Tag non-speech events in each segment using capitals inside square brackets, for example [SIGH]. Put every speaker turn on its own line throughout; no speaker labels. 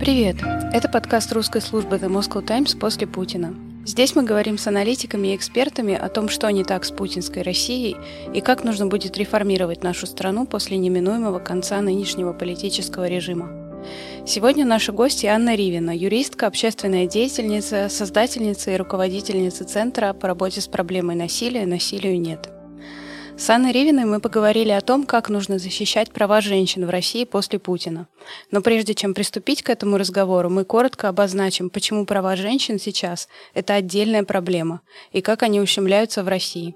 Привет! Это подкаст русской службы The Moscow Times после Путина. Здесь мы говорим с аналитиками и экспертами о том, что не так с путинской Россией и как нужно будет реформировать нашу страну после неминуемого конца нынешнего политического режима. Сегодня наши гости Анна Ривина, юристка, общественная деятельница, создательница и руководительница Центра по работе с проблемой насилия «Насилию нет». С Анной Ривиной мы поговорили о том, как нужно защищать права женщин в России после Путина. Но прежде чем приступить к этому разговору, мы коротко обозначим, почему права женщин сейчас – это отдельная проблема, и как они ущемляются в России.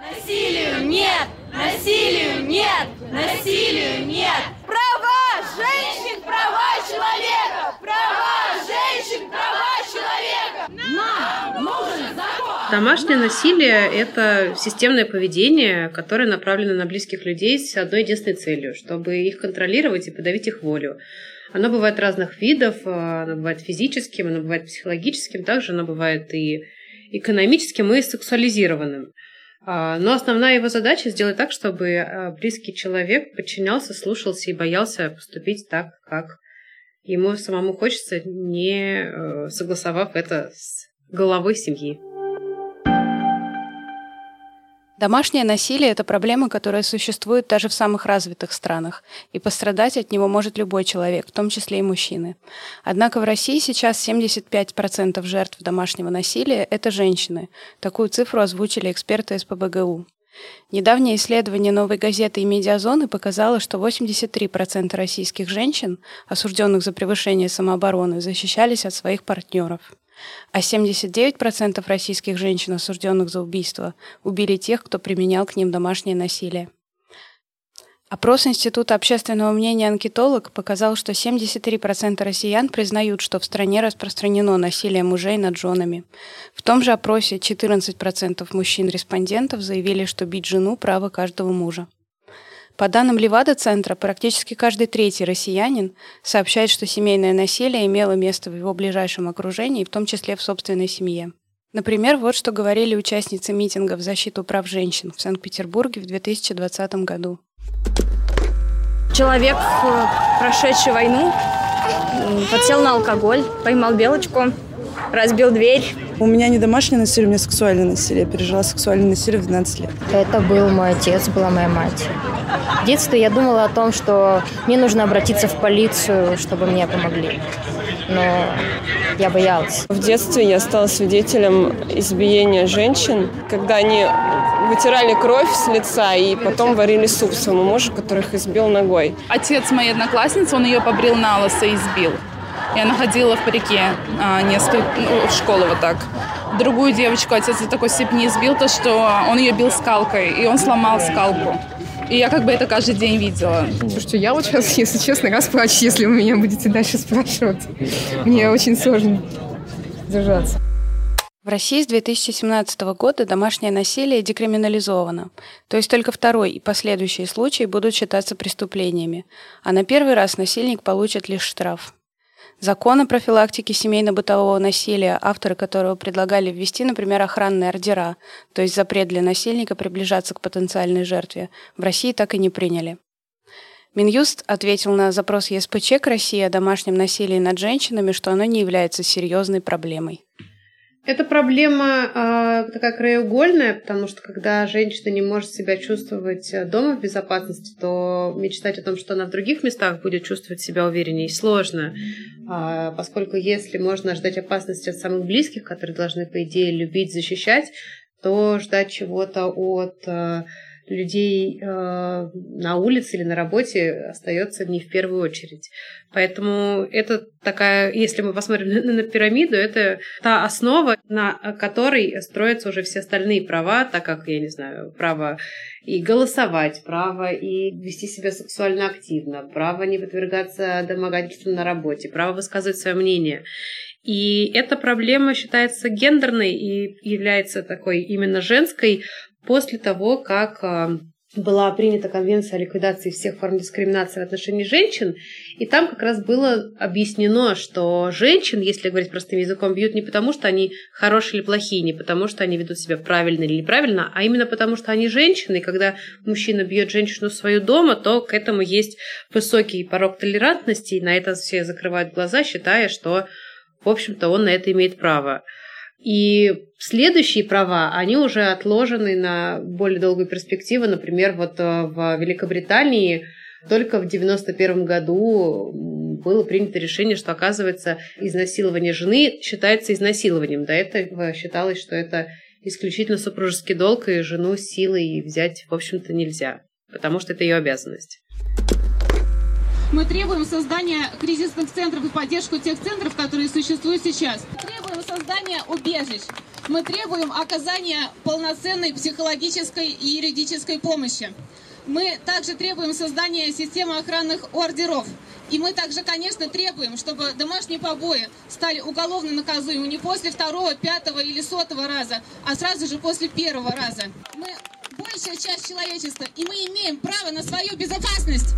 Насилию нет! Насилию нет! Насилию нет! Права женщин, права человека! Права женщин, права человека! Нам нужен закон!
Домашнее насилие – это системное поведение, которое направлено на близких людей с одной единственной целью, чтобы их контролировать и подавить их волю. Оно бывает разных видов, оно бывает физическим, оно бывает психологическим, также оно бывает и экономическим, и сексуализированным. А, но основная его задача сделать так, чтобы а, близкий человек подчинялся, слушался и боялся поступить так, как ему самому хочется, не э, согласовав это с головой семьи.
Домашнее насилие – это проблема, которая существует даже в самых развитых странах, и пострадать от него может любой человек, в том числе и мужчины. Однако в России сейчас 75% жертв домашнего насилия – это женщины. Такую цифру озвучили эксперты СПБГУ. Недавнее исследование «Новой газеты» и «Медиазоны» показало, что 83% российских женщин, осужденных за превышение самообороны, защищались от своих партнеров а 79% российских женщин, осужденных за убийство, убили тех, кто применял к ним домашнее насилие. Опрос Института общественного мнения «Анкетолог» показал, что 73% россиян признают, что в стране распространено насилие мужей над женами. В том же опросе 14% мужчин-респондентов заявили, что бить жену – право каждого мужа. По данным Левада-центра, практически каждый третий россиянин сообщает, что семейное насилие имело место в его ближайшем окружении, в том числе в собственной семье. Например, вот что говорили участницы митинга в защиту прав женщин в Санкт-Петербурге в 2020 году.
Человек, прошедший войну, подсел на алкоголь, поймал белочку, разбил дверь.
У меня не домашнее насилие, у меня сексуальное насилие. Я пережила сексуальное насилие в 12 лет.
Это был мой отец, была моя мать. В детстве я думала о том, что мне нужно обратиться в полицию, чтобы мне помогли. Но я боялась.
В детстве я стала свидетелем избиения женщин, когда они вытирали кровь с лица и потом варили суп своему мужу, которых избил ногой.
Отец моей одноклассницы, он ее побрил на лысо и избил. И она ходила в парике а, несколько, ну, в школу вот так. Другую девочку отец за такой степени избил, то что он ее бил скалкой, и он сломал скалку. И я как бы это каждый день видела.
Слушайте, я вот сейчас, если честно, расплачусь, если вы меня будете дальше спрашивать. Мне очень сложно держаться.
В России с 2017 года домашнее насилие декриминализовано, то есть только второй и последующие случаи будут считаться преступлениями, а на первый раз насильник получит лишь штраф. Закон о профилактике семейно-бытового насилия, авторы которого предлагали ввести, например, охранные ордера, то есть запрет для насильника приближаться к потенциальной жертве, в России так и не приняли. Минюст ответил на запрос ЕСПЧ к России о домашнем насилии над женщинами, что оно не является серьезной проблемой.
Эта проблема э, такая краеугольная, потому что когда женщина не может себя чувствовать э, дома в безопасности, то мечтать о том, что она в других местах будет чувствовать себя увереннее, сложно. Э, поскольку если можно ждать опасности от самых близких, которые должны, по идее, любить, защищать, то ждать чего-то от... Э, людей э, на улице или на работе остается не в первую очередь. Поэтому это такая, если мы посмотрим на, пирамиду, это та основа, на которой строятся уже все остальные права, так как, я не знаю, право и голосовать, право и вести себя сексуально активно, право не подвергаться домогательству на работе, право высказывать свое мнение. И эта проблема считается гендерной и является такой именно женской после того, как а, была принята конвенция о ликвидации всех форм дискриминации в отношении женщин, и там как раз было объяснено, что женщин, если говорить простым языком, бьют не потому, что они хорошие или плохие, не потому, что они ведут себя правильно или неправильно, а именно потому, что они женщины, и когда мужчина бьет женщину в свою дома, то к этому есть высокий порог толерантности, и на это все закрывают глаза, считая, что, в общем-то, он на это имеет право. И следующие права, они уже отложены на более долгую перспективу. Например, вот э, в Великобритании только в 1991 году было принято решение, что, оказывается, изнасилование жены считается изнасилованием. До этого считалось, что это исключительно супружеский долг, и жену силой взять, в общем-то, нельзя, потому что это ее обязанность.
Мы требуем создания кризисных центров и поддержку тех центров, которые существуют сейчас. Мы требуем создания убежищ. Мы требуем оказания полноценной психологической и юридической помощи. Мы также требуем создания системы охранных ордеров. И мы также, конечно, требуем, чтобы домашние побои стали уголовно наказуемы не после второго, пятого или сотого раза, а сразу же после первого раза. Мы большая часть человечества, и мы имеем право на свою безопасность.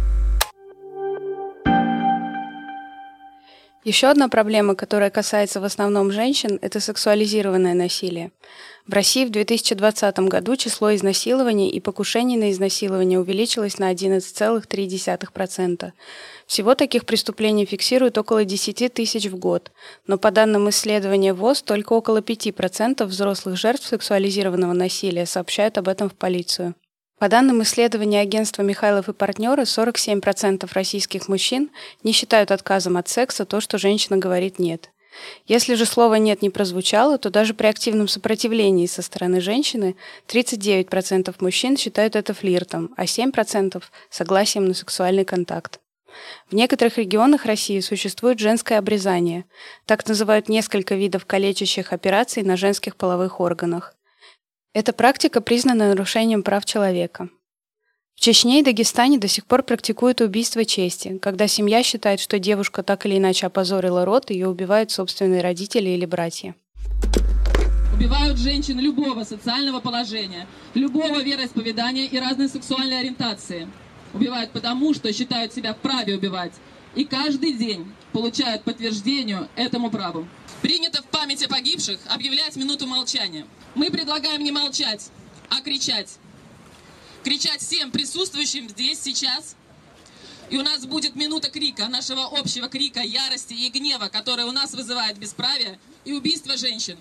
Еще одна проблема, которая касается в основном женщин, это сексуализированное насилие. В России в 2020 году число изнасилований и покушений на изнасилование увеличилось на 11,3%. Всего таких преступлений фиксируют около 10 тысяч в год, но по данным исследования ВОЗ только около 5% взрослых жертв сексуализированного насилия сообщают об этом в полицию. По данным исследования агентства «Михайлов и партнеры», 47% российских мужчин не считают отказом от секса то, что женщина говорит «нет». Если же слово «нет» не прозвучало, то даже при активном сопротивлении со стороны женщины 39% мужчин считают это флиртом, а 7% – согласием на сексуальный контакт. В некоторых регионах России существует женское обрезание. Так называют несколько видов калечащих операций на женских половых органах. Эта практика признана нарушением прав человека. В Чечне и Дагестане до сих пор практикуют убийство чести, когда семья считает, что девушка так или иначе опозорила род, ее убивают собственные родители или братья.
Убивают женщин любого социального положения, любого вероисповедания и разной сексуальной ориентации. Убивают потому, что считают себя вправе убивать. И каждый день получают подтверждению этому праву. Принято в памяти погибших объявлять минуту молчания. Мы предлагаем не молчать, а кричать. Кричать всем присутствующим здесь, сейчас. И у нас будет минута крика, нашего общего крика, ярости и гнева, который у нас вызывает бесправие и убийство женщин.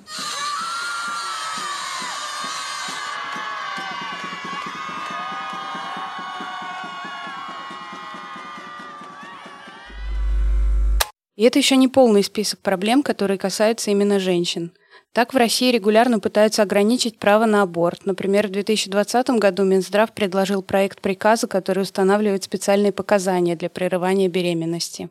И это еще не полный список проблем, которые касаются именно женщин. Так в России регулярно пытаются ограничить право на аборт. Например, в 2020 году Минздрав предложил проект приказа, который устанавливает специальные показания для прерывания беременности.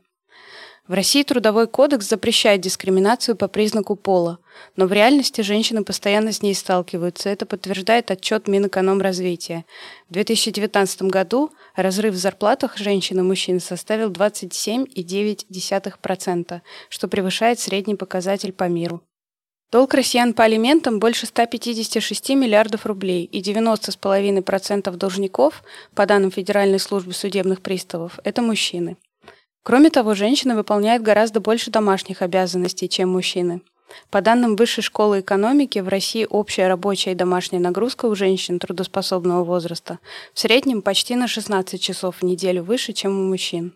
В России Трудовой кодекс запрещает дискриминацию по признаку пола, но в реальности женщины постоянно с ней сталкиваются. Это подтверждает отчет Минэкономразвития. В 2019 году разрыв в зарплатах женщин и мужчин составил 27,9%, что превышает средний показатель по миру. Долг россиян по алиментам больше 156 миллиардов рублей, и 90,5% должников, по данным Федеральной службы судебных приставов, это мужчины. Кроме того, женщины выполняют гораздо больше домашних обязанностей, чем мужчины. По данным Высшей школы экономики, в России общая рабочая и домашняя нагрузка у женщин трудоспособного возраста в среднем почти на 16 часов в неделю выше, чем у мужчин.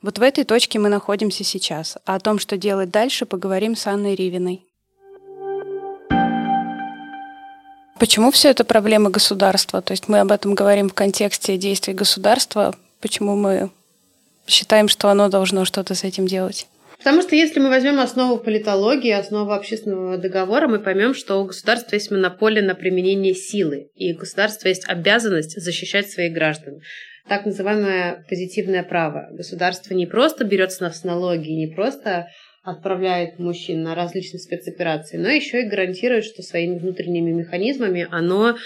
Вот в этой точке мы находимся сейчас, а о том, что делать дальше, поговорим с Анной Ривиной. Почему все это проблема государства? То есть мы об этом говорим в контексте действий государства. Почему мы считаем, что оно должно что-то с этим делать.
Потому что если мы возьмем основу политологии, основу общественного договора, мы поймем, что у государства есть монополия на применение силы, и у государства есть обязанность защищать своих граждан. Так называемое позитивное право. Государство не просто берет с нас налоги, не просто отправляет мужчин на различные спецоперации, но еще и гарантирует, что своими внутренними механизмами оно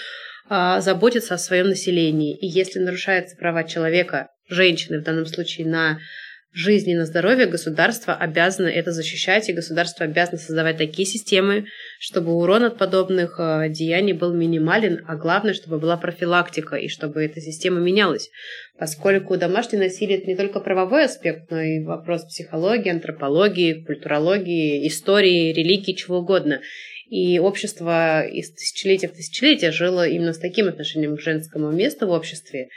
а, заботится о своем населении. И если нарушаются права человека женщины в данном случае на жизни на здоровье, государство обязано это защищать, и государство обязано создавать такие системы, чтобы урон от подобных э, деяний был минимален, а главное, чтобы была профилактика, и чтобы эта система менялась. Поскольку домашнее насилие – это не только правовой аспект, но и вопрос психологии, антропологии, культурологии, истории, религии, чего угодно. И общество из тысячелетия в тысячелетие жило именно с таким отношением к женскому месту в обществе.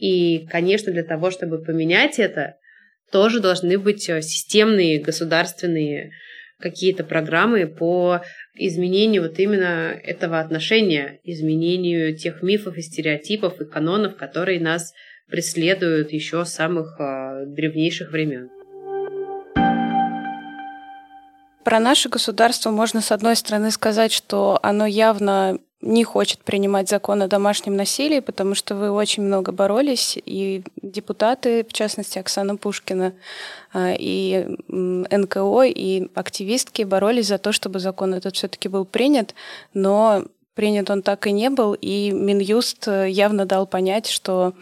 И, конечно, для того, чтобы поменять это, тоже должны быть э, системные государственные какие-то программы по изменению вот именно этого отношения, изменению тех мифов и стереотипов и канонов, которые нас преследуют еще с самых э, древнейших времен.
Про наше государство можно, с одной стороны, сказать, что оно явно не хочет принимать закон о домашнем насилии, потому что вы очень много боролись, и депутаты, в частности, Оксана Пушкина, а, и НКО, и активистки боролись за то, чтобы закон этот все-таки был принят, но принят он так и не был, и Минюст явно дал понять, что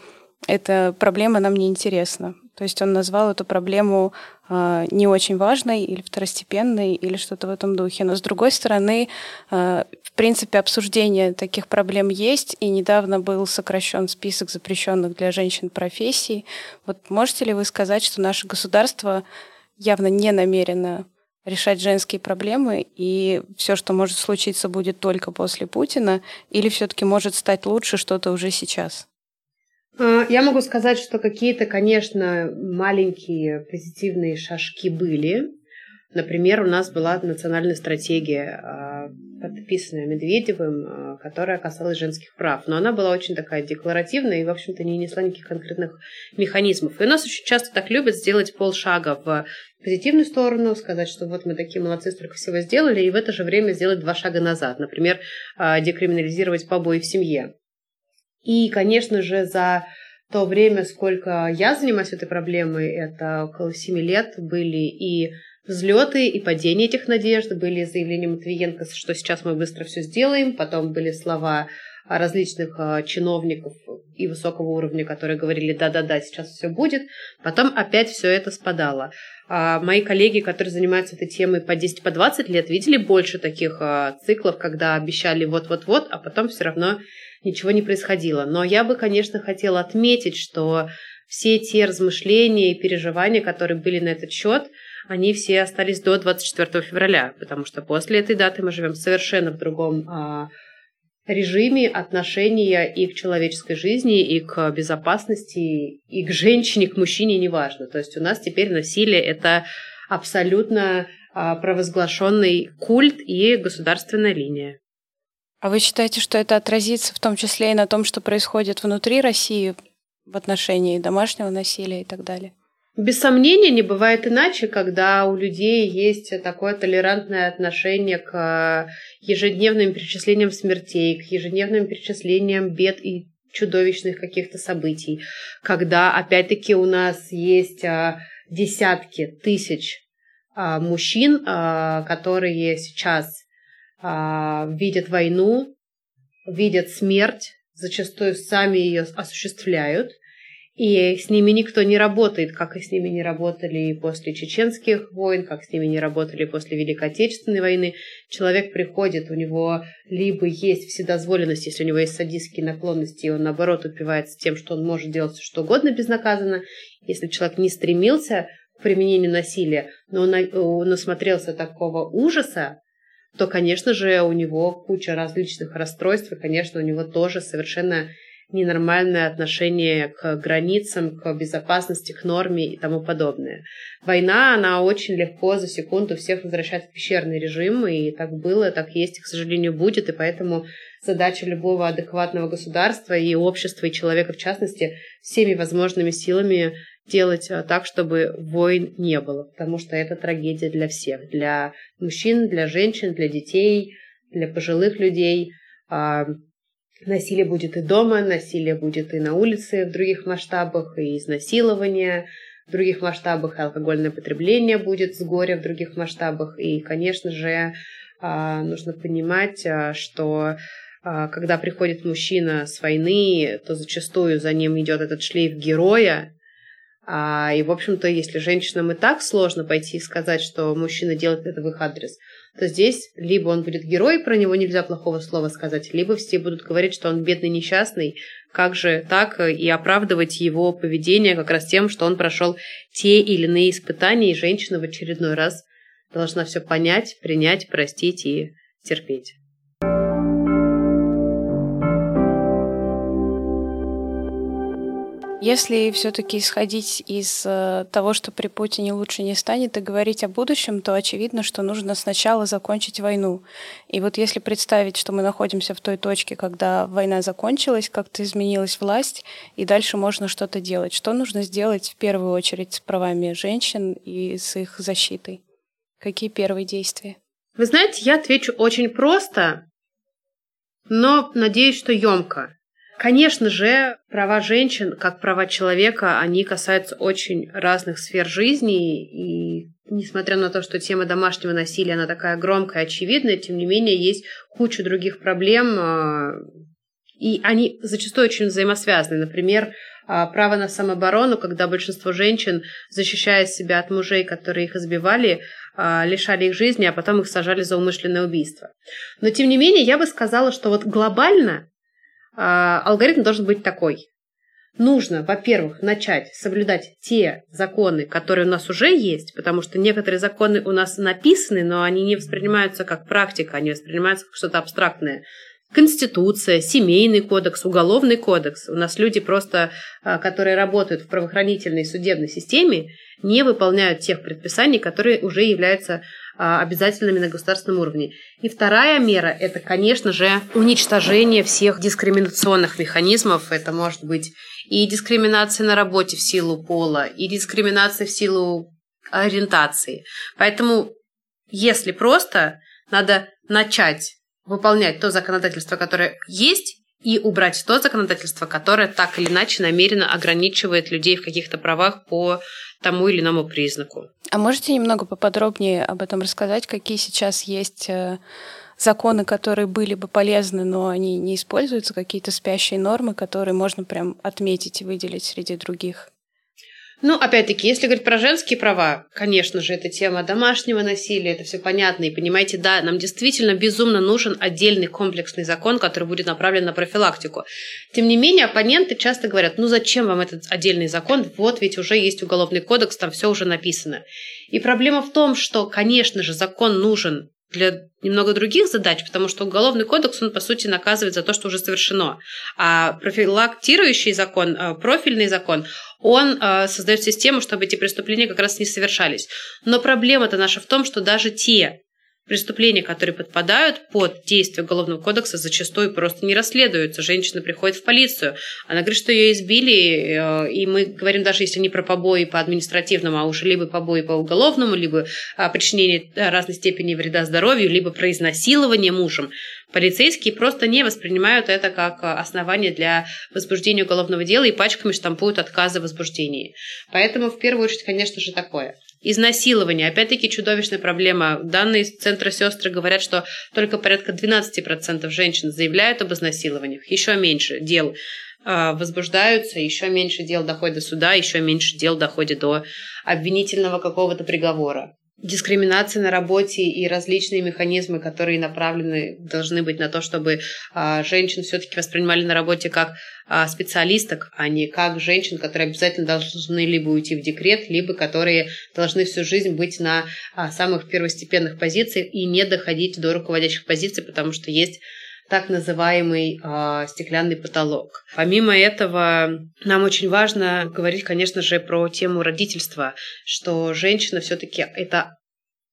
эта проблема нам не интересна. То есть он назвал эту проблему э, не очень важной или второстепенной или что-то в этом духе. Но с другой стороны, э, в принципе, обсуждение таких проблем есть, и недавно был сокращен список запрещенных для женщин профессий. Вот можете ли вы сказать, что наше государство явно не намерено решать женские проблемы, и все, что может случиться, будет только после Путина, или все-таки может стать лучше что-то уже сейчас?
А, я могу сказать, что какие-то, конечно, маленькие позитивные шажки были. Например, у нас была национальная стратегия, а, подписанная Медведевым, а, которая касалась женских прав. Но она была очень такая декларативная и, в общем-то, не несла никаких конкретных механизмов. И нас очень часто так любят сделать полшага в позитивную сторону, сказать, что вот мы такие молодцы, столько всего сделали, и в это же время сделать два шага назад. Например, декриминализировать побои в семье. И, конечно же, за то время, сколько я занимаюсь этой проблемой, это около семи лет, были и взлеты и падения этих надежд, были заявления Матвиенко, что сейчас мы быстро все сделаем, потом были слова различных а, чиновников и высокого уровня, которые говорили «да-да-да, сейчас все будет», потом опять все это спадало. А мои коллеги, которые занимаются этой темой по 10-20 по лет, видели больше таких а, циклов, когда обещали вот-вот-вот, а потом все равно ничего не происходило. Но я бы, конечно, хотела отметить, что все те размышления и переживания, которые были на этот счет, они все остались до 24 февраля, потому что после этой даты мы живем совершенно в другом а, режиме отношения и к человеческой жизни, и к безопасности, и к женщине, к мужчине, неважно. То есть у нас теперь насилие – это абсолютно а, провозглашенный культ и государственная линия.
А вы считаете, что это отразится в том числе и на том, что происходит внутри России в отношении домашнего насилия и так далее?
Без сомнения, не бывает иначе, когда у людей есть такое толерантное отношение к ежедневным перечислениям смертей, к ежедневным перечислениям бед и чудовищных каких-то событий, когда, опять-таки, у нас есть а, десятки тысяч а, мужчин, которые сейчас видят войну, видят смерть, зачастую сами ее осуществляют, и с ними никто не работает, как и с ними не работали после чеченских войн, как с ними не работали после Великой Отечественной войны. Человек приходит, у него либо есть вседозволенность, если у него есть садистские наклонности, и он, наоборот, упивается тем, что он может делать что угодно безнаказанно. Если человек не стремился к применению насилия, но он, он насмотрелся такого ужаса, то, конечно же, у него куча различных расстройств, и, конечно, у него тоже совершенно ненормальное отношение к границам, к безопасности, к норме и тому подобное. Война, она очень легко за секунду всех возвращает в пещерный режим, и так было, так есть, и, к сожалению, будет, и поэтому задача любого адекватного государства и общества, и человека в частности, всеми возможными силами делать а, так, чтобы войн не было, потому что это трагедия для всех, для мужчин, для женщин, для детей, для пожилых людей. А, насилие будет и дома, насилие будет и на улице в других масштабах, и изнасилование в других масштабах, и алкогольное потребление будет с горя в других масштабах. И, конечно же, а, нужно понимать, что когда приходит мужчина с войны, то зачастую за ним идет этот шлейф героя, А, и, в общем-то, если женщинам и так сложно пойти и сказать, что мужчина делает это в их адрес, то здесь либо он будет герой, про него нельзя плохого слова сказать, либо все будут говорить, что он бедный, несчастный, как же так, и оправдывать его поведение как раз тем, что он прошел те или иные испытания, и женщина в очередной раз должна все понять, принять, простить и терпеть.
Если все-таки исходить из э, того, что при Путине лучше не станет, и говорить о будущем, то очевидно, что нужно сначала закончить войну. И вот если представить, что мы находимся в той точке, когда война закончилась, как-то изменилась власть, и дальше можно что-то делать, что нужно сделать в первую очередь с правами женщин и с их защитой? Какие первые действия?
Вы знаете, я отвечу очень просто, но надеюсь, что емко. Конечно же, права женщин, как права человека, они касаются очень разных сфер жизни, и несмотря на то, что тема домашнего насилия, она такая громкая, очевидная, тем не менее есть куча других проблем, а, и они зачастую очень взаимосвязаны. Например, а, право на самооборону, когда большинство женщин, защищая себя от мужей, которые их избивали, а, лишали их жизни, а потом их сажали за умышленное убийство. Но, тем не менее, я бы сказала, что вот глобально алгоритм должен быть такой. Нужно, во-первых, начать соблюдать те законы, которые у нас уже есть, потому что некоторые законы у нас написаны, но они не воспринимаются как практика, они воспринимаются как что-то абстрактное. Конституция, семейный кодекс, уголовный кодекс. У нас люди просто, а, которые работают в правоохранительной судебной системе, не выполняют тех предписаний, которые уже являются а, обязательными на государственном уровне. И вторая мера – это, конечно же, уничтожение всех дискриминационных механизмов. Это может быть и дискриминация на работе в силу пола, и дискриминация в силу ориентации. Поэтому, если просто, надо начать выполнять то законодательство, которое есть, и убрать то законодательство, которое так или иначе намеренно ограничивает людей в каких-то правах по тому или иному признаку.
А можете немного поподробнее об этом рассказать, какие сейчас есть э, законы, которые были бы полезны, но они не используются, какие-то спящие нормы, которые можно прям отметить и выделить среди других?
Ну, опять-таки, если говорить про женские права, конечно же, это тема домашнего насилия, это все понятно. И понимаете, да, нам действительно безумно нужен отдельный комплексный закон, который будет направлен на профилактику. Тем не менее, оппоненты часто говорят, ну зачем вам этот отдельный закон? Вот ведь уже есть уголовный кодекс, там все уже написано. И проблема в том, что, конечно же, закон нужен для немного других задач, потому что уголовный кодекс, он, по сути, наказывает за то, что уже совершено. А профилактирующий закон, э, профильный закон, он э, создает систему, чтобы эти преступления как раз не совершались. Но проблема-то наша в том, что даже те Преступления, которые подпадают под действие Уголовного кодекса, зачастую просто не расследуются. Женщина приходит в полицию, она говорит, что ее избили, э, и мы говорим даже если не про побои по административному, а уже либо побои по уголовному, либо а, причинение э, разной степени вреда здоровью, либо про изнасилование мужем. Полицейские просто не воспринимают это как э, основание для возбуждения уголовного дела и пачками штампуют отказы в возбуждении. Поэтому в первую очередь, конечно же, такое. Изнасилование. Опять-таки чудовищная проблема. Данные из Центра сестры говорят, что только порядка 12% женщин заявляют об изнасилованиях. Еще меньше дел а, возбуждаются, еще меньше дел доходит до суда, еще меньше дел доходит до обвинительного какого-то приговора дискриминация на работе и различные механизмы, которые направлены, должны быть на то, чтобы а, женщин все-таки воспринимали на работе как а, специалисток, а не как женщин, которые обязательно должны либо уйти в декрет, либо которые должны всю жизнь быть на а, самых первостепенных позициях и не доходить до руководящих позиций, потому что есть так называемый э, стеклянный потолок. Помимо этого, нам очень важно говорить, конечно же, про тему родительства, что женщина все-таки это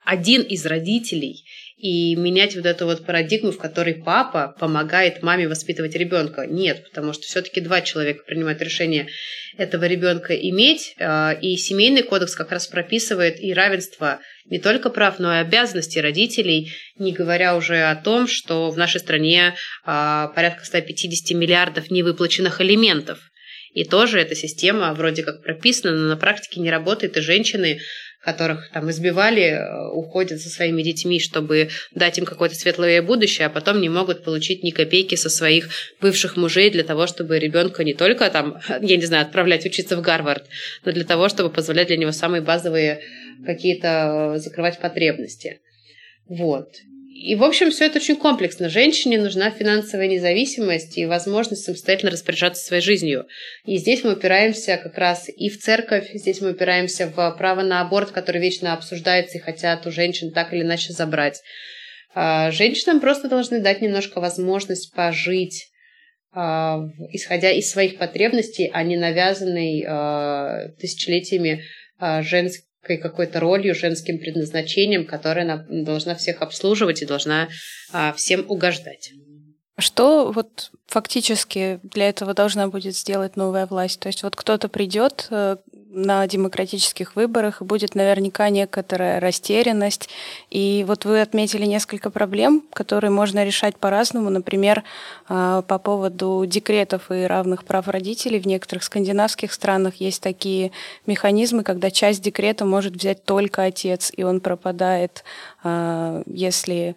один из родителей, и менять вот эту вот парадигму, в которой папа помогает маме воспитывать ребенка. Нет, потому что все-таки два человека принимают решение этого ребенка иметь, а, и семейный кодекс как раз прописывает и равенство не только прав, но и обязанностей родителей, не говоря уже о том, что в нашей стране а, порядка 150 миллиардов невыплаченных алиментов. И тоже эта система вроде как прописана, но на практике не работает, и женщины которых там избивали, э, уходят со своими детьми, чтобы дать им какое-то светлое будущее, а потом не могут получить ни копейки со своих бывших мужей для того, чтобы ребенка не только там, [LAUGHS] я не знаю, отправлять учиться в Гарвард, но для того, чтобы позволять для него самые базовые какие-то э, закрывать потребности. Вот. И, в общем, все это очень комплексно. Женщине нужна финансовая независимость и возможность самостоятельно распоряжаться своей жизнью. И здесь мы упираемся как раз и в церковь, здесь мы упираемся в право на аборт, который вечно обсуждается и хотят у женщин так или иначе забрать. А, женщинам просто должны дать немножко возможность пожить, а, исходя из своих потребностей, а не навязанной а, тысячелетиями женской какой-то ролью, женским предназначением, которое она должна всех обслуживать и должна а, всем угождать.
Что вот фактически для этого должна будет сделать новая власть? То есть вот кто-то придет э, на демократических выборах и будет наверняка некоторая растерянность. И вот вы отметили несколько проблем, которые можно решать по-разному. Например, э, по поводу декретов и равных прав родителей. В некоторых скандинавских странах есть такие механизмы, когда часть декрета может взять только отец, и он пропадает, э, если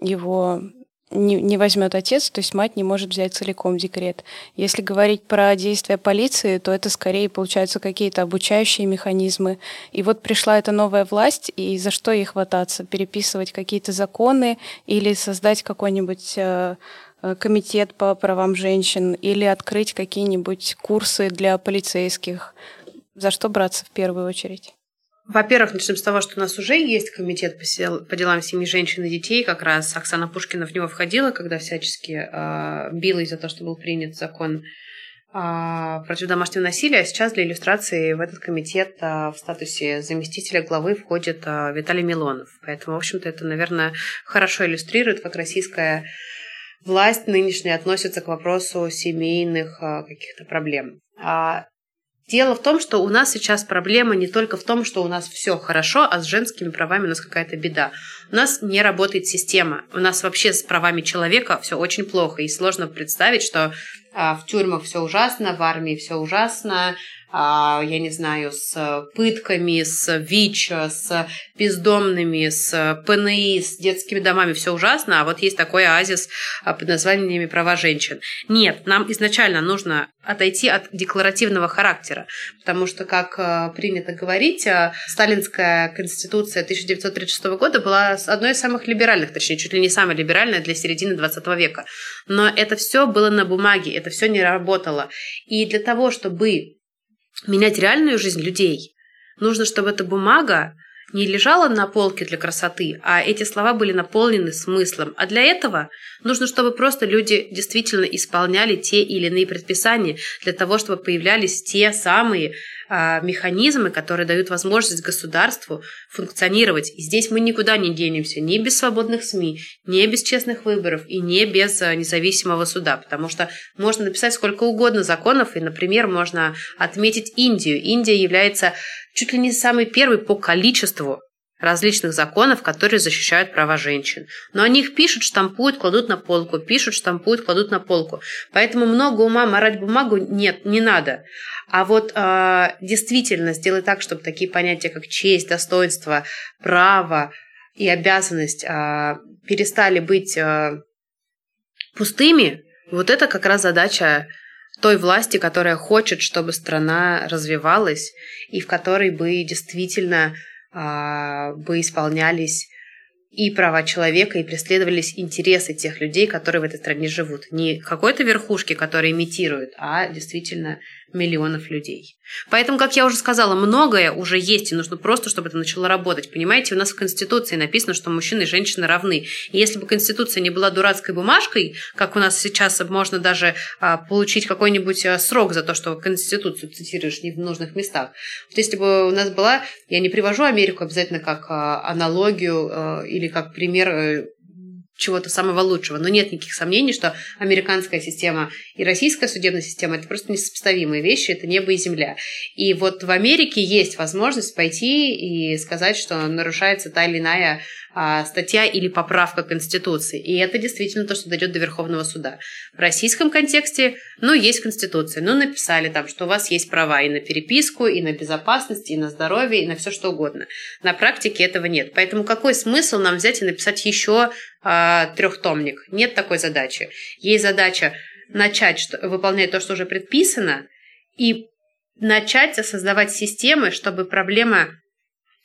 его не, не возьмет отец, то есть мать не может взять целиком декрет. Если говорить про действия полиции, то это скорее получаются какие-то обучающие механизмы. И вот пришла эта новая власть, и за что ей хвататься? Переписывать какие-то законы или создать какой-нибудь э, э, комитет по правам женщин или открыть какие-нибудь курсы для полицейских. За что браться в первую очередь?
Во-первых, начнем с того, что у нас уже есть комитет по делам семьи, женщин и детей. Как раз Оксана Пушкина в него входила, когда всячески э, билась за то, что был принят закон э, против домашнего насилия. А сейчас для иллюстрации в этот комитет э, в статусе заместителя главы входит э, Виталий Милонов. Поэтому, в общем-то, это, наверное, хорошо иллюстрирует, как российская власть нынешняя относится к вопросу семейных э, каких-то проблем. Дело в том, что у нас сейчас проблема не только в том, что у нас все хорошо, а с женскими правами у нас какая-то беда. У нас не работает система. У нас вообще с правами человека все очень плохо. И сложно представить, что а, в тюрьмах все ужасно, в армии все ужасно, я не знаю, с пытками, с ВИЧ, с бездомными, с ПНИ, с детскими домами, все ужасно, а вот есть такой оазис а, под названиями «Права женщин». Нет, нам изначально нужно отойти от декларативного характера, потому что, как а, принято говорить, сталинская конституция 1936 года была одной из самых либеральных, точнее, чуть ли не самая либеральная для середины 20 века. Но это все было на бумаге, это все не работало. И для того, чтобы менять реальную жизнь людей, нужно, чтобы эта бумага не лежала на полке для красоты, а эти слова были наполнены смыслом. А для этого нужно, чтобы просто люди действительно исполняли те или иные предписания, для того, чтобы появлялись те самые а, механизмы, которые дают возможность государству функционировать. И здесь мы никуда не денемся, ни без свободных СМИ, ни без честных выборов и не без а, независимого суда, потому что можно написать сколько угодно законов, и, например, можно отметить Индию. Индия является чуть ли не самой первой по количеству различных законов, которые защищают права женщин. Но они их пишут, штампуют, кладут на полку, пишут, штампуют, кладут на полку. Поэтому много ума морать бумагу нет, не надо. А вот э, действительно сделать так, чтобы такие понятия, как честь, достоинство, право и обязанность э, перестали быть э, пустыми, вот это как раз задача той власти, которая хочет, чтобы страна развивалась и в которой бы действительно а, бы исполнялись и права человека, и преследовались интересы тех людей, которые в этой стране живут. Не какой-то верхушки, которые имитируют, а действительно миллионов людей. Поэтому, как я уже сказала, многое уже есть, и нужно просто, чтобы это начало работать. Понимаете, у нас в Конституции написано, что мужчины и женщины равны. И если бы Конституция не была дурацкой бумажкой, как у нас сейчас можно даже а, получить какой-нибудь а, срок за то, что Конституцию цитируешь не в нужных местах. Вот если бы у нас была, я не привожу Америку обязательно как а, аналогию а, или как пример э, чего-то самого лучшего. Но нет никаких сомнений, что американская система и российская судебная система – это просто несопоставимые вещи, это небо и земля. И вот в Америке есть возможность пойти и сказать, что нарушается та или иная статья или поправка Конституции. И это действительно то, что дойдет до Верховного суда. В российском контексте, ну, есть Конституция, ну, написали там, что у вас есть права и на переписку, и на безопасность, и на здоровье, и на все что угодно. На практике этого нет. Поэтому какой смысл нам взять и написать еще а, трехтомник? Нет такой задачи. Есть задача начать что, выполнять то, что уже предписано, и начать создавать системы, чтобы проблема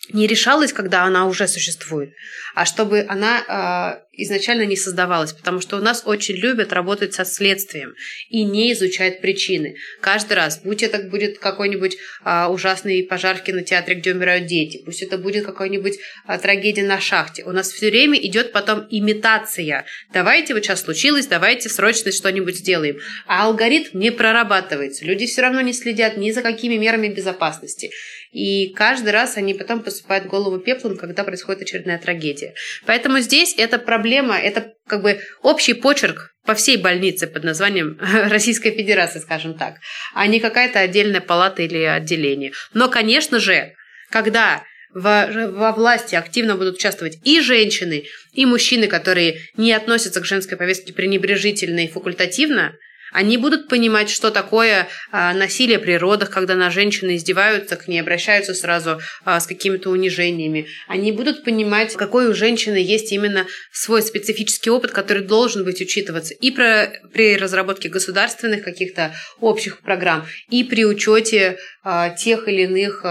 не решалась, когда она уже существует, а чтобы она э, изначально не создавалась, потому что у нас очень любят работать со следствием и не изучают причины. Каждый раз, будь это будет какой-нибудь э, ужасный пожар в кинотеатре, где умирают дети, пусть это будет какая-нибудь э, трагедия на шахте, у нас все время идет потом имитация. Давайте вот сейчас случилось, давайте срочно что-нибудь сделаем. А алгоритм не прорабатывается. Люди все равно не следят ни за какими мерами безопасности. И каждый раз они потом посыпают голову пеплом, когда происходит очередная трагедия. Поэтому здесь эта проблема, это как бы общий почерк по всей больнице под названием [LAUGHS] Российской Федерации, скажем так, а не какая-то отдельная палата или отделение. Но, конечно же, когда во, во власти активно будут участвовать и женщины, и мужчины, которые не относятся к женской повестке пренебрежительно и факультативно, они будут понимать, что такое а, насилие при родах, когда на женщины издеваются, к ней обращаются сразу а, с какими-то унижениями. Они будут понимать, какой у женщины есть именно свой специфический опыт, который должен быть учитываться и при разработке государственных каких-то общих программ, и при учете а, тех или иных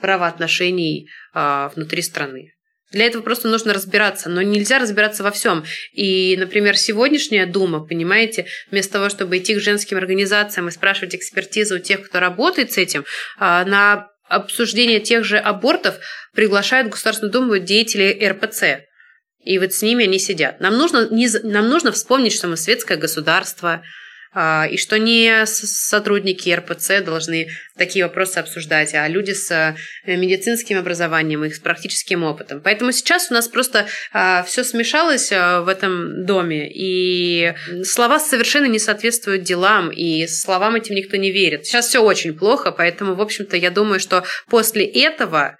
правоотношений внутри страны. Для этого просто нужно разбираться, но нельзя разбираться во всем. И, например, сегодняшняя Дума, понимаете, вместо того, чтобы идти к женским организациям и спрашивать экспертизу у тех, кто работает с этим, а, на обсуждение тех же абортов приглашают в Государственную Думу деятелей РПЦ. И вот с ними они сидят. Нам нужно, нам нужно вспомнить, что мы светское государство, и что не сотрудники РПЦ должны такие вопросы обсуждать, а люди с э, медицинским образованием и с практическим опытом. Поэтому сейчас у нас просто а, все смешалось а, в этом доме, и слова совершенно не соответствуют делам, и словам этим никто не верит. Сейчас все очень плохо, поэтому, в общем-то, я думаю, что после этого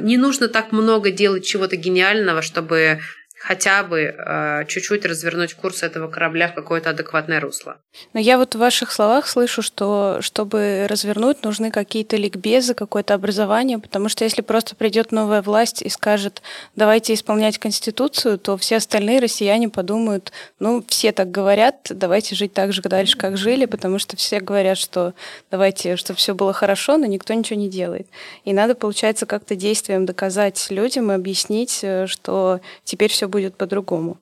не нужно так много делать чего-то гениального, чтобы хотя бы э, чуть-чуть развернуть курс этого корабля в какое-то адекватное русло.
Но я вот в ваших словах слышу, что чтобы развернуть, нужны какие-то ликбезы, какое-то образование, потому что если просто придет новая власть и скажет, давайте исполнять Конституцию, то все остальные россияне подумают, ну, все так говорят, давайте жить так же дальше, как жили, потому что все говорят, что давайте, чтобы все было хорошо, но никто ничего не делает. И надо, получается, как-то действием доказать людям и объяснить, э, что теперь все будет по-другому.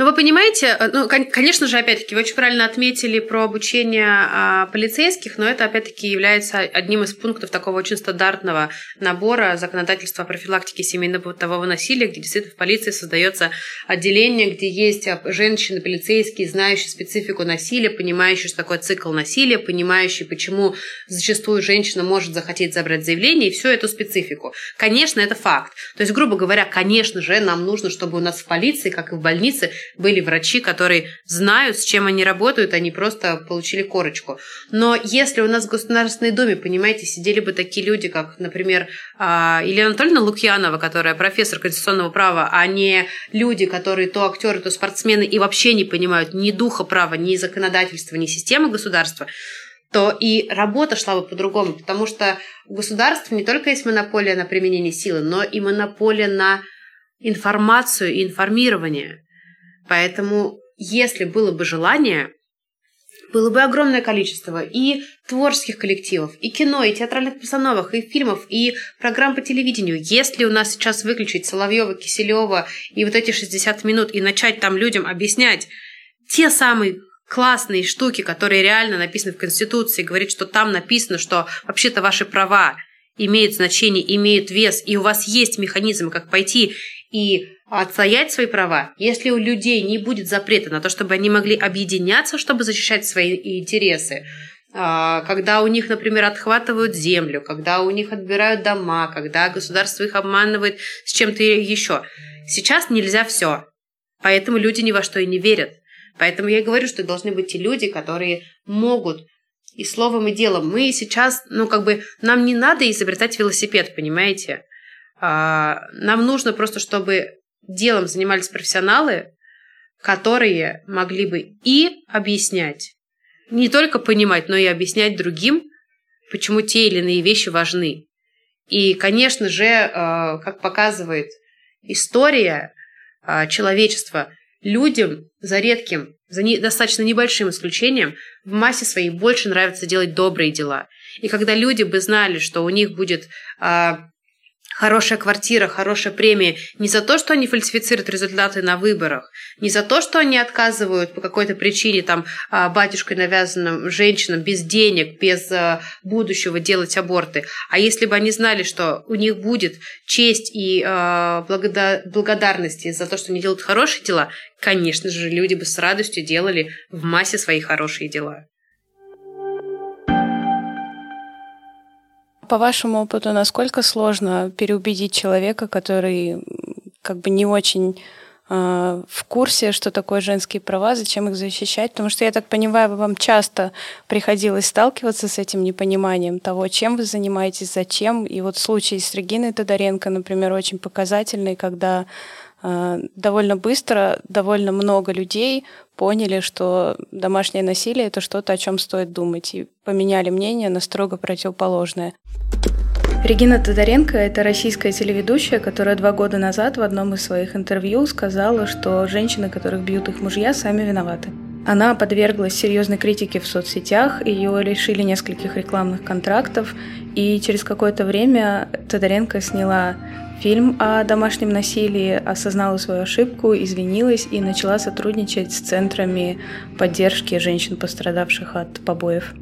Ну, вы понимаете, э, ну, конечно же, опять-таки, вы очень правильно отметили про обучение а, полицейских, но это, опять-таки, является одним из пунктов такого очень стандартного набора законодательства о профилактике семейного бытового насилия, где действительно в полиции создается отделение, где есть а, женщины, полицейские, знающие специфику насилия, понимающие, что такое цикл насилия, понимающие, почему зачастую женщина может захотеть забрать заявление, и всю эту специфику. Конечно, это факт. То есть, грубо говоря, конечно же, нам нужно, чтобы у нас в полиции, как и в больнице, были врачи, которые знают, с чем они работают, они просто получили корочку. Но если у нас в Государственной Думе, понимаете, сидели бы такие люди, как, например, а, Елена Анатольевна Лукьянова, которая профессор конституционного права, а не люди, которые то актеры, то спортсмены и вообще не понимают ни духа права, ни законодательства, ни системы государства, то и работа шла бы по-другому, потому что у государства не только есть монополия на применение силы, но и монополия на информацию и информирование. Поэтому, если было бы желание, было бы огромное количество и творческих коллективов, и кино, и театральных постановок, и фильмов, и программ по телевидению. Если у нас сейчас выключить Соловьева, Киселева и вот эти 60 минут и начать там людям объяснять те самые классные штуки, которые реально написаны в Конституции, говорит, что там написано, что вообще-то ваши права имеют значение, имеют вес, и у вас есть механизмы, как пойти и отстоять свои права, если у людей не будет запрета на то, чтобы они могли объединяться, чтобы защищать свои интересы, а, когда у них, например, отхватывают землю, когда у них отбирают дома, когда государство их обманывает с чем-то еще. Сейчас нельзя все. Поэтому люди ни во что и не верят. Поэтому я и говорю, что должны быть те люди, которые могут и словом, и делом. Мы сейчас, ну, как бы, нам не надо изобретать велосипед, понимаете? А, нам нужно просто, чтобы делом занимались профессионалы, которые могли бы и объяснять, не только понимать, но и объяснять другим, почему те или иные вещи важны. И, конечно же, э, как показывает история э, человечества, людям, за редким, за достаточно небольшим исключением, в массе своей больше нравится делать добрые дела. И когда люди бы знали, что у них будет а, хорошая квартира, хорошая премия. Не за то, что они фальсифицируют результаты на выборах, не за то, что они отказывают по какой-то причине там а, батюшкой навязанным женщинам без денег, без а, будущего делать аборты, а если бы они знали, что у них будет честь и а, благодарность за то, что они делают хорошие дела, конечно же, люди бы с радостью делали в массе свои хорошие дела.
По вашему опыту, насколько сложно переубедить человека, который как бы не очень э, в курсе, что такое женские права, зачем их защищать? Потому что, я так понимаю, вам часто приходилось сталкиваться с этим непониманием того, чем вы занимаетесь, зачем. И вот случай с Региной Тодоренко, например, очень показательный, когда довольно быстро довольно много людей поняли, что домашнее насилие это что-то, о чем стоит думать, и поменяли мнение на строго противоположное. Регина Тодоренко – это российская телеведущая, которая два года назад в одном из своих интервью сказала, что женщины, которых бьют их мужья, сами виноваты. Она подверглась серьезной критике в соцсетях, ее лишили нескольких рекламных контрактов, и через какое-то время Тодоренко сняла фильм о домашнем насилии, осознала свою ошибку, извинилась и начала сотрудничать с центрами поддержки женщин, пострадавших от побоев.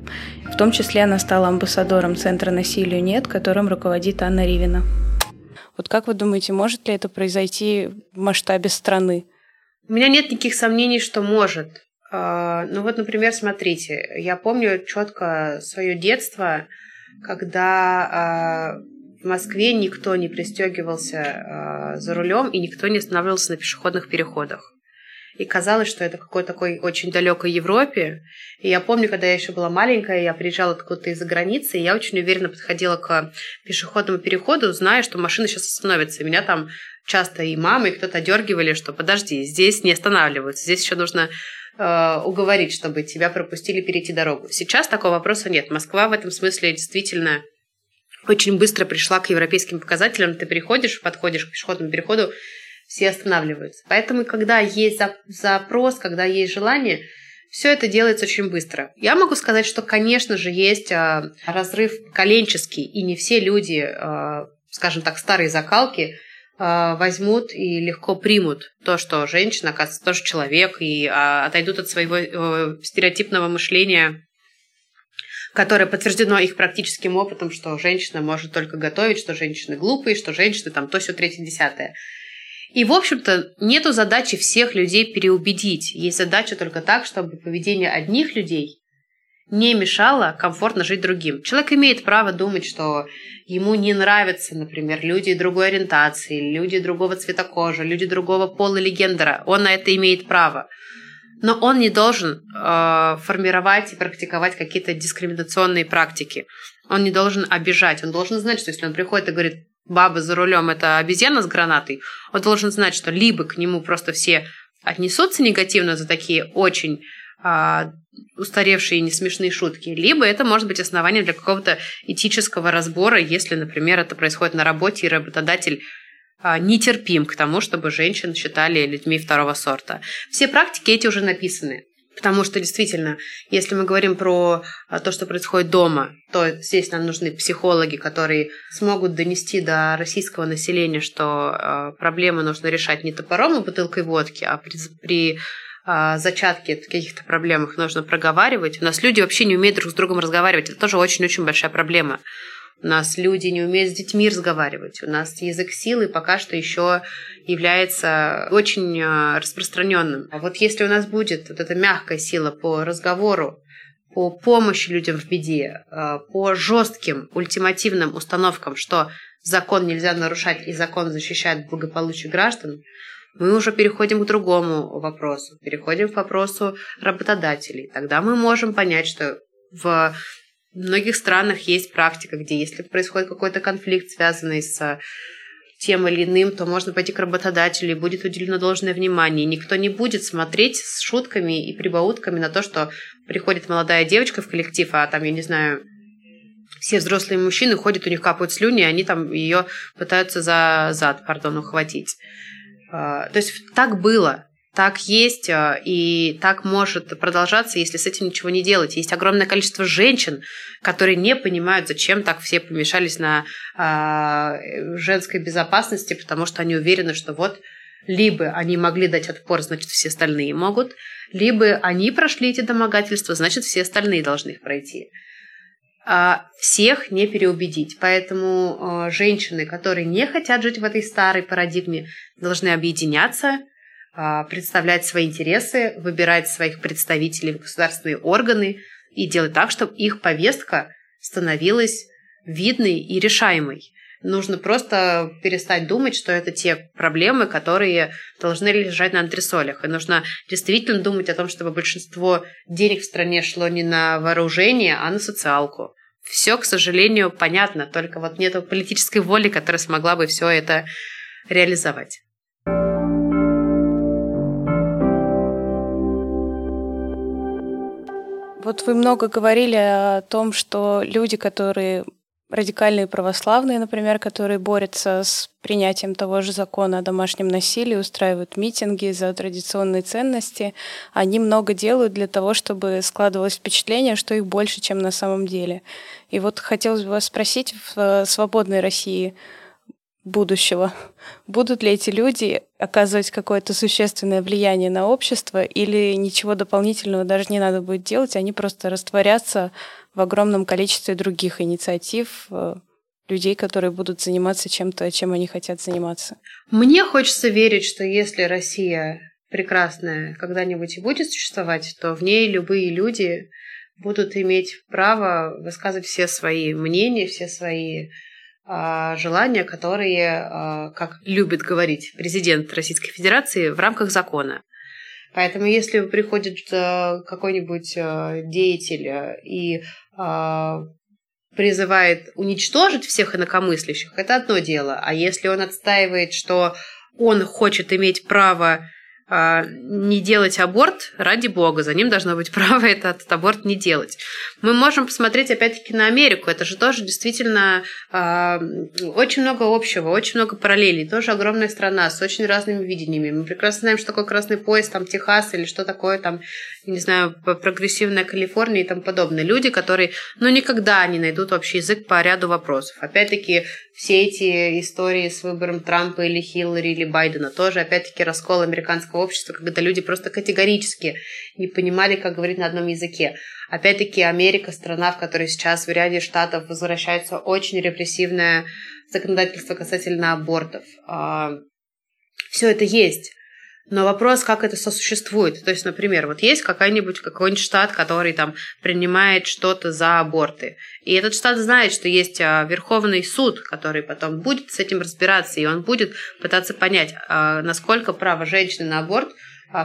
В том числе она стала амбассадором Центра насилию нет, которым руководит Анна Ривина. Вот как вы думаете, может ли это произойти в масштабе страны?
У меня нет никаких сомнений, что может. А, ну вот, например, смотрите, я помню четко свое детство, когда а, Москве никто не пристегивался э, за рулем и никто не останавливался на пешеходных переходах. И казалось, что это какой-то такой очень далекой Европе. И я помню, когда я еще была маленькая, я приезжала откуда-то из-за границы, и я очень уверенно подходила к пешеходному переходу, зная, что машина сейчас остановится. И меня там часто и мама, и кто-то дергивали, что подожди, здесь не останавливаются, здесь еще нужно э, уговорить, чтобы тебя пропустили перейти дорогу. Сейчас такого вопроса нет. Москва в этом смысле действительно очень быстро пришла к европейским показателям. Ты приходишь, подходишь к пешеходному переходу, все останавливаются. Поэтому, когда есть запрос, когда есть желание, все это делается очень быстро. Я могу сказать, что, конечно же, есть а, разрыв коленческий, и не все люди, а, скажем так, старые закалки, а, возьмут и легко примут то, что женщина, оказывается, тоже человек, и отойдут от своего э, стереотипного мышления которое подтверждено их практическим опытом, что женщина может только готовить, что женщины глупые, что женщины там то, все третье, десятое. И, в общем-то, нету задачи всех людей переубедить. Есть задача только так, чтобы поведение одних людей не мешало комфортно жить другим. Человек имеет право думать, что ему не нравятся, например, люди другой ориентации, люди другого цвета кожи, люди другого пола или гендера. Он на это имеет право но он не должен э, формировать и практиковать какие-то дискриминационные практики. Он не должен обижать. Он должен знать, что если он приходит и говорит, баба за рулем это обезьяна с гранатой, он должен знать, что либо к нему просто все отнесутся негативно за такие очень э, устаревшие и несмешные шутки, либо это может быть основанием для какого-то этического разбора, если, например, это происходит на работе, и работодатель нетерпим к тому, чтобы женщин считали людьми второго сорта. Все практики эти уже написаны. Потому что действительно, если мы говорим про а, то, что происходит дома, то здесь нам нужны психологи, которые смогут донести до российского населения, что а, проблемы нужно решать не топором и бутылкой водки, а при, при зачатке каких-то проблем их нужно проговаривать. У нас люди вообще не умеют друг с другом разговаривать. Это тоже очень-очень большая проблема. Нас люди не умеют с детьми разговаривать. У нас язык силы пока что еще является очень э, распространенным. А вот если у нас будет вот эта мягкая сила по разговору, по помощи людям в беде, э, по жестким ультимативным установкам, что закон нельзя нарушать и закон защищает благополучие граждан, мы уже переходим к другому вопросу, переходим к вопросу работодателей. Тогда мы можем понять, что в в многих странах есть практика, где если происходит какой-то конфликт, связанный с тем или иным, то можно пойти к работодателю, и будет уделено должное внимание. Никто не будет смотреть с шутками и прибаутками на то, что приходит молодая девочка в коллектив, а там, я не знаю, все взрослые мужчины ходят, у них капают слюни, и они там ее пытаются за зад, пардон, ухватить. А, то есть так было, так есть, а, и так может продолжаться, если с этим ничего не делать. Есть огромное количество женщин, которые не понимают, зачем так все помешались на а, женской безопасности, потому что они уверены, что вот либо они могли дать отпор, значит, все остальные могут, либо они прошли эти домогательства, значит, все остальные должны их пройти. А, всех не переубедить. Поэтому а, женщины, которые не хотят жить в этой старой парадигме, должны объединяться, представлять свои интересы, выбирать своих представителей в государственные органы и делать так, чтобы их повестка становилась видной и решаемой. Нужно просто перестать думать, что это те проблемы, которые должны лежать на антресолях. И нужно действительно думать о том, чтобы большинство денег в стране шло не на вооружение, а на социалку все, к сожалению, понятно, только вот нет политической воли, которая смогла бы все это реализовать.
Вот вы много говорили о том, что люди, которые радикальные православные, например, которые борются с принятием того же закона о домашнем насилии, устраивают митинги за традиционные ценности, они много делают для того, чтобы складывалось впечатление, что их больше, чем на самом деле. И вот хотелось бы вас спросить в э, свободной России будущего, будут ли эти люди оказывать какое-то существенное влияние на общество или ничего дополнительного даже не надо будет делать, они просто растворятся в огромном количестве других инициатив, э, людей, которые будут заниматься чем-то, чем они хотят заниматься.
Мне хочется верить, что если Россия прекрасная когда-нибудь и будет существовать, то в ней любые люди будут иметь право высказывать все свои мнения, все свои желания, которые, э, как любит говорить президент Российской Федерации, в рамках закона. Поэтому если приходит э, какой-нибудь деятель и призывает уничтожить всех инакомыслящих, это одно дело. А если он отстаивает, что он хочет иметь право а, не делать аборт, ради бога, за ним должно быть [LAUGHS] право этот аборт не делать. Мы можем посмотреть опять-таки на Америку, это же тоже действительно э, очень много общего, очень много параллелей, тоже огромная страна с очень разными видениями. Мы прекрасно знаем, что такое красный пояс, там Техас или что такое там, не знаю, прогрессивная Калифорния и тому подобное. Люди, которые, ну, никогда не найдут общий язык по ряду вопросов. Опять-таки, все эти истории с выбором Трампа или Хиллари или Байдена тоже, опять-таки, раскол американского общества, когда люди просто категорически не понимали, как говорить на одном языке. Опять-таки, Америка – страна, в которой сейчас в ряде штатов возвращается очень репрессивное законодательство касательно абортов. А, все это есть. Но вопрос, как это сосуществует. То есть, например, вот есть какой-нибудь какой-нибудь штат, который там принимает что-то за аборты. И этот штат знает, что есть а, Верховный суд, который потом будет с этим разбираться, и он будет пытаться понять, а, насколько право женщины на аборт –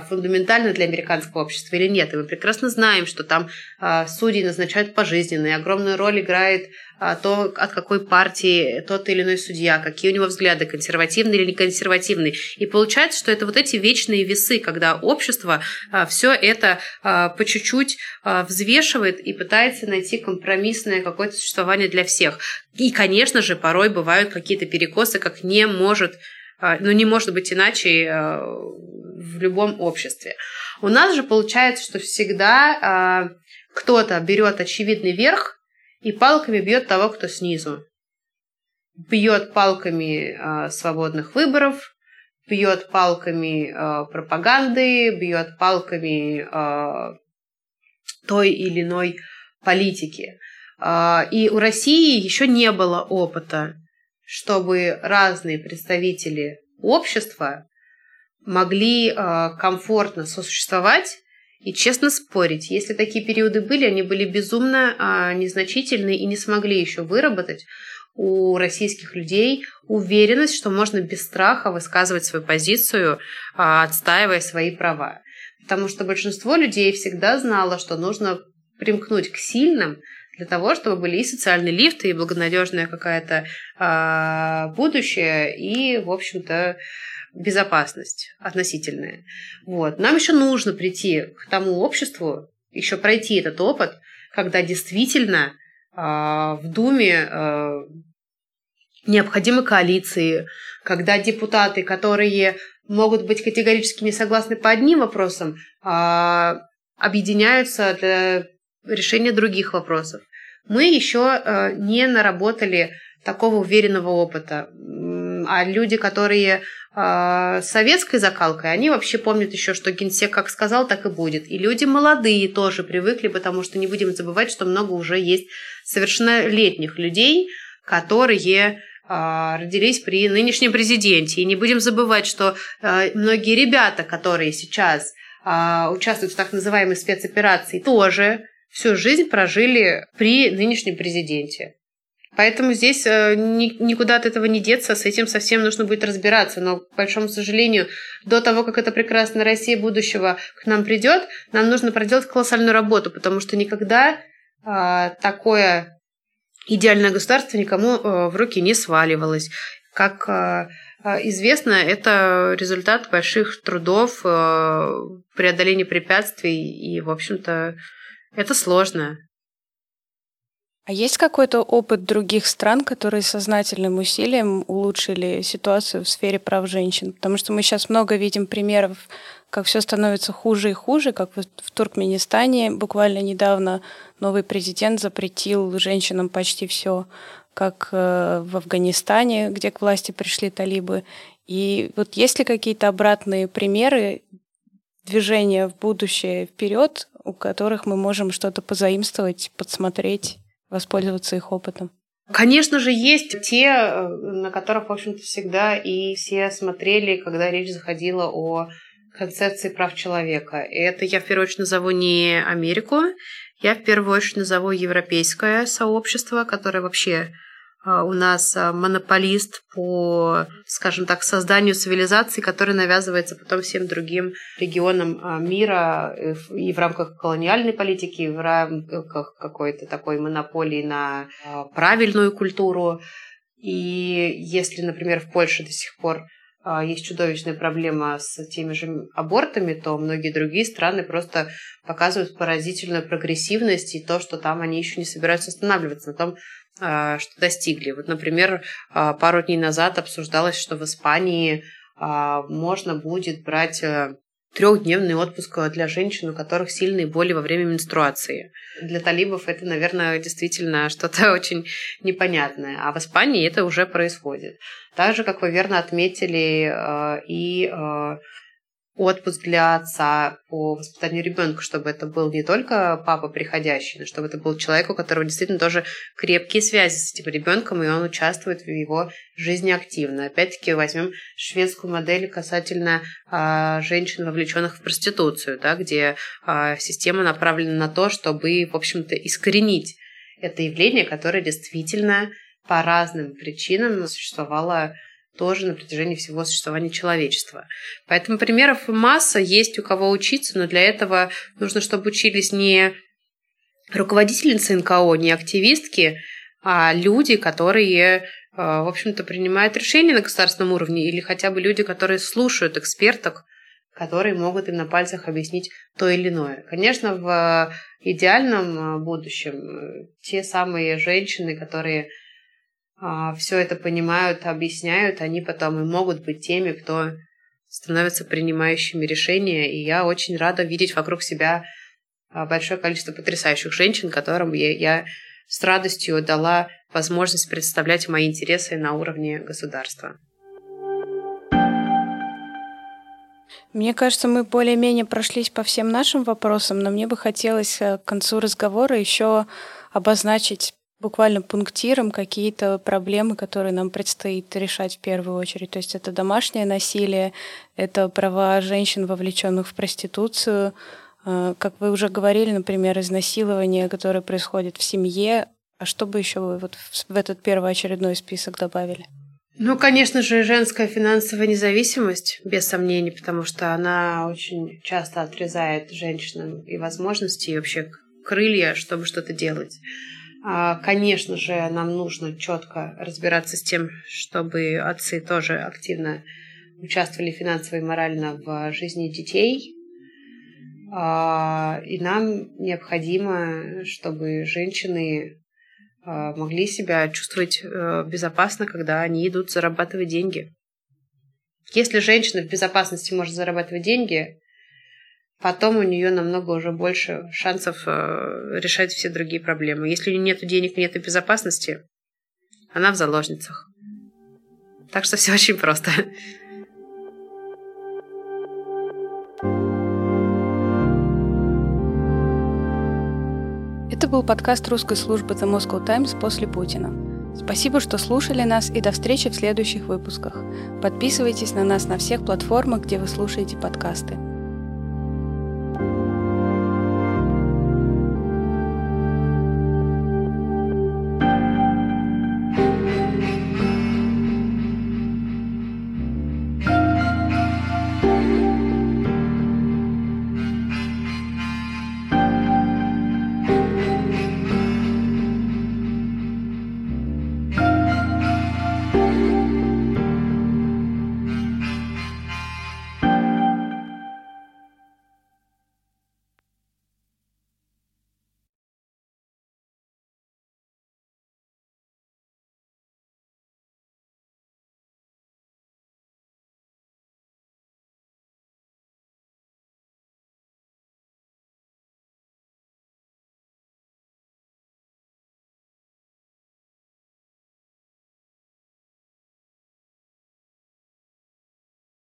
фундаментально для американского общества или нет. И мы прекрасно знаем, что там а, судьи назначают пожизненно, и огромную роль играет а, то, от какой партии тот или иной судья, какие у него взгляды, консервативные или не консервативные. И получается, что это вот эти вечные весы, когда общество все это по чуть-чуть взвешивает и пытается найти компромиссное какое-то существование для всех. И, конечно же, порой бывают какие-то перекосы, как не может ну, не может быть иначе в любом обществе. У нас же получается, что всегда э, кто-то берет очевидный верх и палками бьет того, кто снизу. Бьет палками э, свободных выборов, бьет палками э, пропаганды, бьет палками э, той или иной политики. Э, и у России еще не было опыта, чтобы разные представители общества могли э, комфортно сосуществовать и честно спорить. Если такие периоды были, они были безумно э, незначительны и не смогли еще выработать у российских людей уверенность, что можно без страха высказывать свою позицию, э, отстаивая свои права. Потому что большинство людей всегда знало, что нужно примкнуть к сильным для того, чтобы были и социальные лифты, и благонадежное какое-то а, будущее, и, в общем-то, безопасность относительная. Вот. Нам еще нужно прийти к тому обществу, еще пройти этот опыт, когда действительно а, в Думе а, необходимы коалиции, когда депутаты, которые могут быть категорически не согласны по одним вопросам, а, объединяются для решения других вопросов. Мы еще не наработали такого уверенного опыта. А люди, которые э, советской закалкой, они вообще помнят еще, что генсек как сказал, так и будет. И люди молодые тоже привыкли, потому что не будем забывать, что много уже есть совершеннолетних людей, которые э, родились при нынешнем президенте. И не будем забывать, что э, многие ребята, которые сейчас участвуют в так называемой спецоперации, тоже всю жизнь прожили при нынешнем президенте. Поэтому здесь э, никуда от этого не деться, с этим совсем нужно будет разбираться. Но, к большому сожалению, до того, как эта прекрасная Россия будущего к нам придет, нам нужно проделать колоссальную работу, потому что никогда а, такое идеальное государство никому э, в руки не сваливалось. Как а, известно, это результат больших трудов, э, преодоления препятствий, и, в общем-то, это сложно.
А есть какой-то опыт других стран, которые сознательным усилием улучшили ситуацию в сфере прав женщин? Потому что мы сейчас много видим примеров, как все становится хуже и хуже, как в Туркменистане буквально недавно новый президент запретил женщинам почти все, как э, в Афганистане, где к власти пришли талибы. И вот есть ли какие-то обратные примеры движения в будущее вперед, у которых мы можем что-то позаимствовать, подсмотреть? Воспользоваться их опытом?
Конечно же, есть те, э, на которых, в общем-то, всегда и все смотрели, когда речь заходила о концепции прав человека. И это я в первую очередь назову не Америку, я в первую очередь назову европейское сообщество, которое вообще у нас а, монополист по, скажем так, созданию цивилизации, который навязывается потом всем другим регионам а, мира и в рамках колониальной политики, и в рамках какой-то такой монополии на правильную культуру. И если, например, в Польше до сих пор есть чудовищная проблема с теми же абортами, то многие другие страны просто показывают поразительную прогрессивность и то, что там они еще не собираются останавливаться на том, а, что достигли. Вот, например, а, пару дней назад обсуждалось, что в Испании а, можно будет брать э, трехдневный отпуск для женщин, у которых сильные боли во время менструации. Для талибов это, наверное, действительно [LAUGHS] что-то очень непонятное. А в Испании это уже происходит. Так же, как вы верно отметили, и отпуск для отца по воспитанию ребенка, чтобы это был не только папа приходящий, но чтобы это был человек, у которого действительно тоже крепкие связи с этим ребенком, и он участвует в его жизни активно. Опять-таки возьмем шведскую модель касательно а, женщин, вовлеченных в проституцию, да, где а, система направлена на то, чтобы, в общем-то, искоренить это явление, которое действительно по разным причинам существовало тоже на протяжении всего существования человечества. Поэтому примеров масса, есть у кого учиться, но для этого нужно, чтобы учились не руководительницы НКО, не активистки, а люди, которые, э, в общем-то, принимают решения на государственном уровне, или хотя бы люди, которые слушают эксперток, которые могут им на пальцах объяснить то или иное. Конечно, в идеальном э, будущем э, те самые женщины, которые все это понимают, объясняют, они потом и могут быть теми, кто становятся принимающими решения. И я очень рада видеть вокруг себя а, большое количество потрясающих женщин, которым я, я с радостью дала возможность представлять мои интересы на уровне государства.
Мне кажется, мы более-менее прошлись по всем нашим вопросам, но мне бы хотелось э, к концу разговора еще обозначить буквально пунктиром какие-то проблемы, которые нам предстоит решать в первую очередь. То есть это домашнее насилие, это права женщин, вовлеченных в проституцию, э, как вы уже говорили, например, изнасилование, которое происходит в семье. А что бы еще вы вот в этот первоочередной список добавили?
Ну, конечно же, женская финансовая независимость, без сомнений, потому что она очень часто отрезает женщинам и возможности, и вообще крылья, чтобы что-то делать. А, конечно же, нам нужно четко разбираться с тем, чтобы отцы тоже активно участвовали финансово и морально в жизни детей. А, и нам необходимо, чтобы женщины а, могли себя чувствовать э, безопасно, когда они идут зарабатывать деньги. Если женщина в безопасности может зарабатывать деньги, потом у нее намного уже больше шансов э, решать все другие проблемы. Если у нее нет денег, нет безопасности, она в заложницах. Так что все очень просто.
Это был подкаст русской службы The Moscow Times после Путина. Спасибо, что слушали нас и до встречи в следующих выпусках. Подписывайтесь на нас на всех платформах, где вы слушаете подкасты.